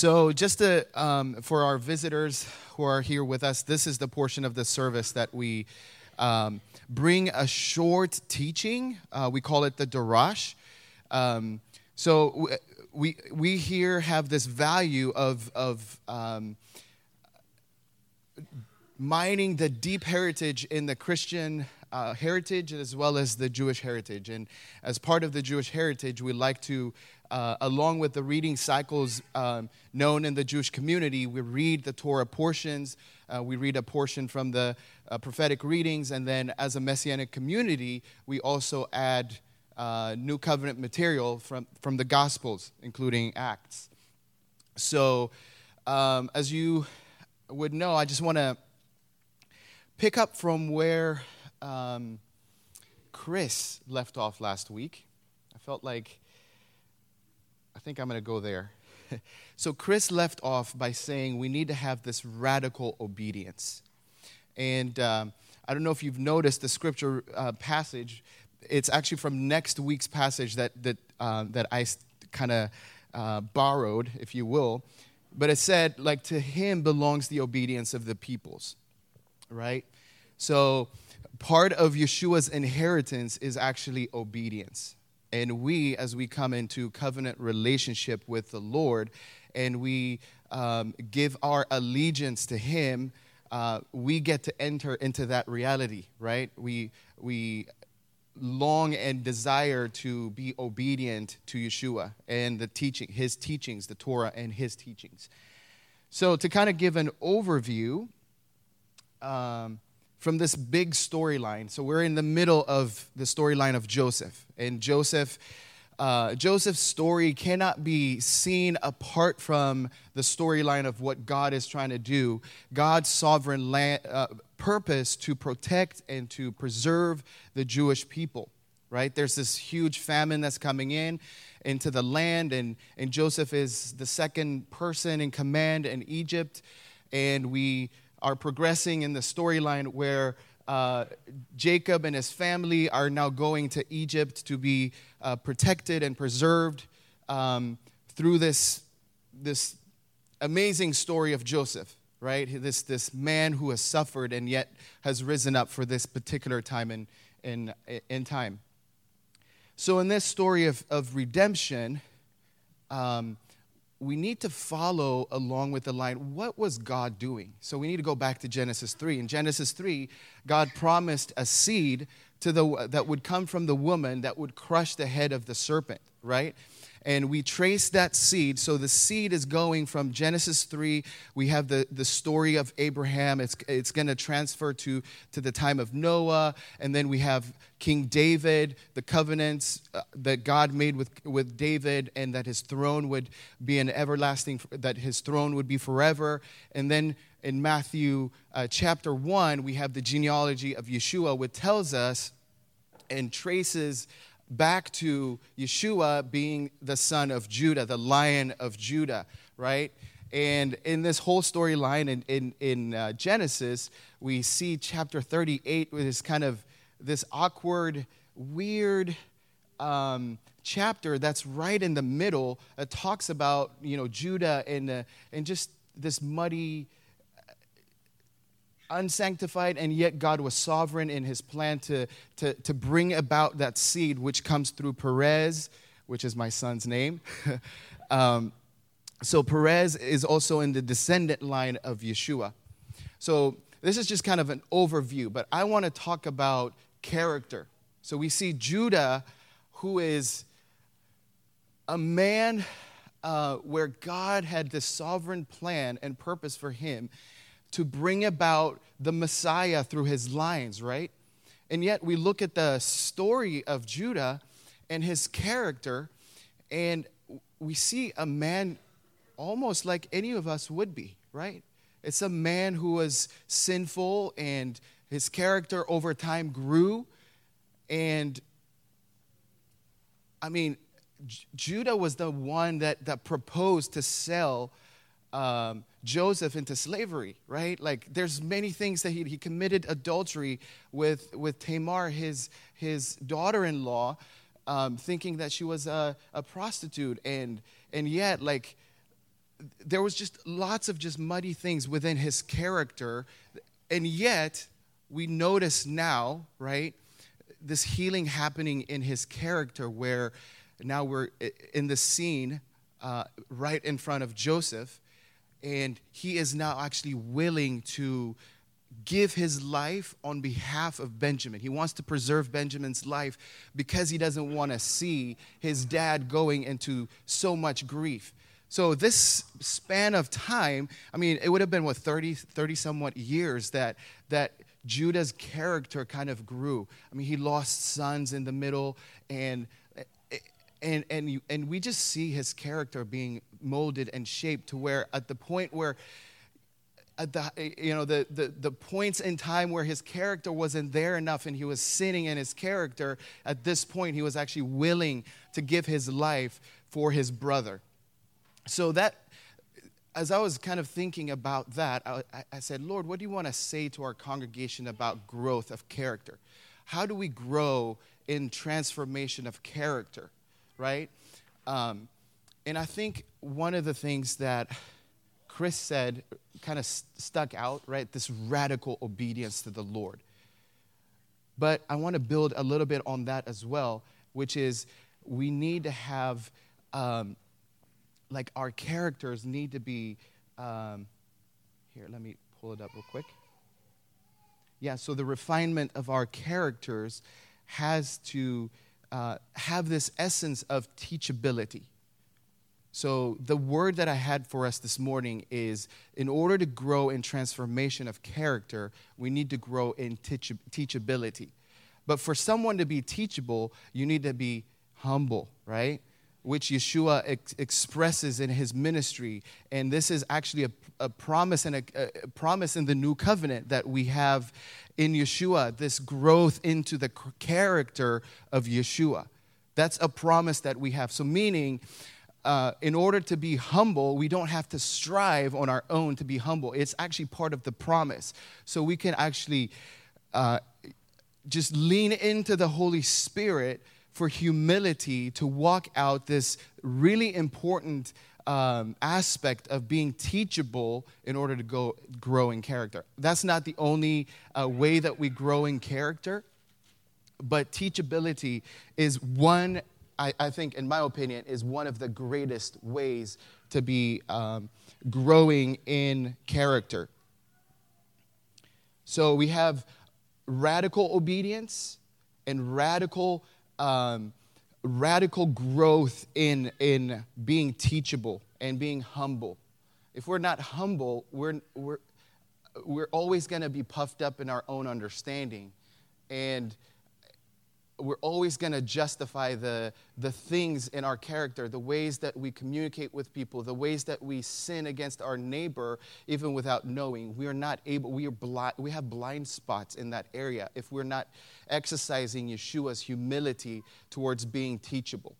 So, just to, um, for our visitors who are here with us, this is the portion of the service that we um, bring a short teaching. Uh, we call it the D'rash. Um, so, we, we here have this value of, of um, mining the deep heritage in the Christian uh, heritage as well as the Jewish heritage. And as part of the Jewish heritage, we like to uh, along with the reading cycles um, known in the Jewish community, we read the Torah portions. Uh, we read a portion from the uh, prophetic readings, and then as a messianic community, we also add uh, new covenant material from, from the Gospels, including Acts. So, um, as you would know, I just want to pick up from where um, Chris left off last week. I felt like I think I'm going to go there. so, Chris left off by saying we need to have this radical obedience. And um, I don't know if you've noticed the scripture uh, passage. It's actually from next week's passage that, that, uh, that I kind of uh, borrowed, if you will. But it said, like, to him belongs the obedience of the peoples, right? So, part of Yeshua's inheritance is actually obedience. And we, as we come into covenant relationship with the Lord and we um, give our allegiance to Him, uh, we get to enter into that reality, right? We, we long and desire to be obedient to Yeshua and the teaching, His teachings, the Torah and His teachings. So, to kind of give an overview, um, from this big storyline. So we're in the middle of the storyline of Joseph. And Joseph, uh, Joseph's story cannot be seen apart from the storyline of what God is trying to do. God's sovereign land, uh, purpose to protect and to preserve the Jewish people, right? There's this huge famine that's coming in into the land, and, and Joseph is the second person in command in Egypt. And we are progressing in the storyline where uh, Jacob and his family are now going to Egypt to be uh, protected and preserved um, through this, this amazing story of Joseph, right? This, this man who has suffered and yet has risen up for this particular time in, in, in time. So, in this story of, of redemption, um, we need to follow along with the line what was God doing? So we need to go back to Genesis 3. In Genesis 3, God promised a seed to the, that would come from the woman that would crush the head of the serpent, right? And we trace that seed. So the seed is going from Genesis 3. We have the, the story of Abraham. It's, it's going to transfer to, to the time of Noah. And then we have King David, the covenants uh, that God made with, with David, and that his throne would be an everlasting, that his throne would be forever. And then in Matthew uh, chapter 1, we have the genealogy of Yeshua, which tells us and traces back to Yeshua being the son of Judah, the lion of Judah, right? And in this whole storyline in, in, in uh, Genesis, we see chapter 38 with this kind of this awkward, weird um, chapter that's right in the middle that talks about, you know, Judah and, uh, and just this muddy, unsanctified, and yet God was sovereign in his plan to, to, to bring about that seed, which comes through Perez, which is my son's name. um, so Perez is also in the descendant line of Yeshua. So this is just kind of an overview, but I want to talk about character. So we see Judah, who is a man uh, where God had this sovereign plan and purpose for him to bring about the Messiah through his lines, right? And yet we look at the story of Judah and his character, and we see a man almost like any of us would be, right? It's a man who was sinful and his character over time grew. And I mean, J- Judah was the one that, that proposed to sell um, Joseph into slavery, right? Like there's many things that he, he committed adultery with, with Tamar, his, his daughter-in-law, um, thinking that she was a, a prostitute. And, and yet, like, there was just lots of just muddy things within his character. And yet, we notice now, right, this healing happening in his character where now we're in the scene uh, right in front of Joseph, and he is now actually willing to give his life on behalf of Benjamin. He wants to preserve Benjamin's life because he doesn't want to see his dad going into so much grief. So, this span of time, I mean, it would have been, what, 30, 30 somewhat years that, that Judah's character kind of grew. I mean, he lost sons in the middle, and and and you, and we just see his character being molded and shaped to where at the point where at the you know the, the the points in time where his character wasn't there enough and he was sinning in his character at this point he was actually willing to give his life for his brother so that as I was kind of thinking about that, I, I, said, Lord, what do you want to say to our congregation about growth of character? How do we grow in transformation of character? Right? Um, and I think one of the things that Chris said kind of st- stuck out, right? This radical obedience to the Lord. But I want to build a little bit on that as well, which is we need to have, um, like, our characters need to be. Um, here, let me pull it up real quick. Yeah, so the refinement of our characters has to uh, have this essence of teachability. So, the word that I had for us this morning is in order to grow in transformation of character, we need to grow in teach- teachability. But for someone to be teachable, you need to be humble, right? Which Yeshua ex- expresses in his ministry. And this is actually a, a promise and a, a, promise in the new covenant that we have in Yeshua, this growth into the character of Yeshua. That's a promise that we have. So, meaning, uh, in order to be humble, we don't have to strive on our own to be humble. It's actually part of the promise. So, we can actually uh, just lean into the Holy Spirit for humility to walk out this really important um, aspect of being teachable in order to go grow in character. That's not the only uh, way that we grow in character, but teachability is one, I, I, think, in my opinion, is one of the greatest ways to be um, growing in character. So we have radical obedience and radical um, radical growth in, in being teachable and being humble. If we're not humble, we're, we're, we're always going to be puffed up in our own understanding. And we're always going to justify the, the things in our character, the ways that we communicate with people, the ways that we sin against our neighbor, even without knowing. We are not able, we, are blind, we have blind spots in that area if we're not exercising Yeshua's humility towards being teachable.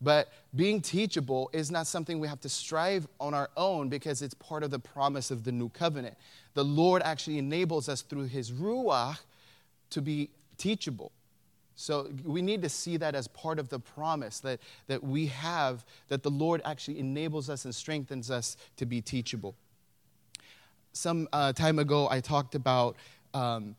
But being teachable is not something we have to strive on our own because it's part of the promise of the new covenant. The Lord actually enables us through his Ruach to be teachable. So we need to see that as part of the promise that, that we have, that the Lord actually enables us and strengthens us to be teachable. Some uh, time ago, I talked about um,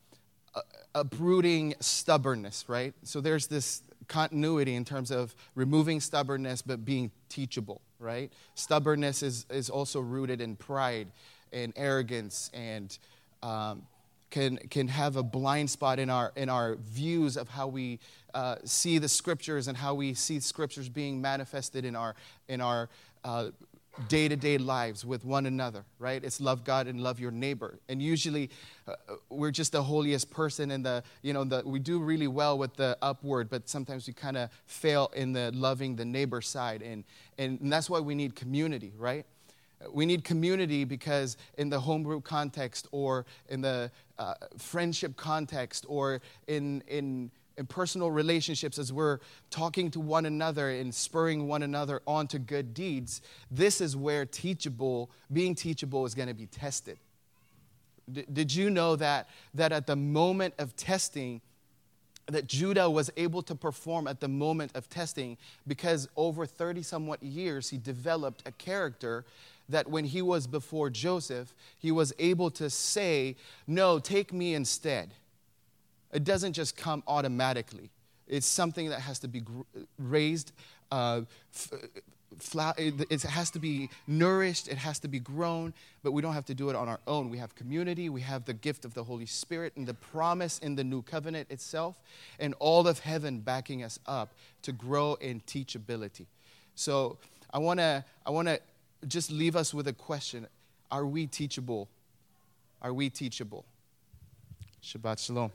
uprooting stubbornness, right? So there's this continuity in terms of removing stubbornness but being teachable, right? Stubbornness is, is also rooted in pride and arrogance and um, can, can have a blind spot in our, in our views of how we uh, see the scriptures and how we see scriptures being manifested in our, in our day to day lives with one another, right? It's love God and love your neighbor. And usually uh, we're just the holiest person and the, you know, the, we do really well with the upward, but sometimes we kind of fail in the loving the neighbor side. And, and, and that's why we need community, right? We need community because in the home group context or in the uh, friendship context or in, in, in personal relationships as we're talking to one another and spurring one another on to good deeds, this is where teachable, being teachable is going to be tested. D- did you know that, that at the moment of testing, that Judah was able to perform at the moment of testing because over 30 somewhat years he developed a character that when he was before Joseph, he was able to say, No, take me instead. It doesn't just come automatically, it's something that has to be raised. Uh, it has to be nourished, it has to be grown, but we don't have to do it on our own. We have community, we have the gift of the Holy Spirit and the promise in the new covenant itself, and all of heaven backing us up to grow in teachability. So I want to I want to just leave us with a question: Are we teachable? Are we teachable? Shabbat shalom.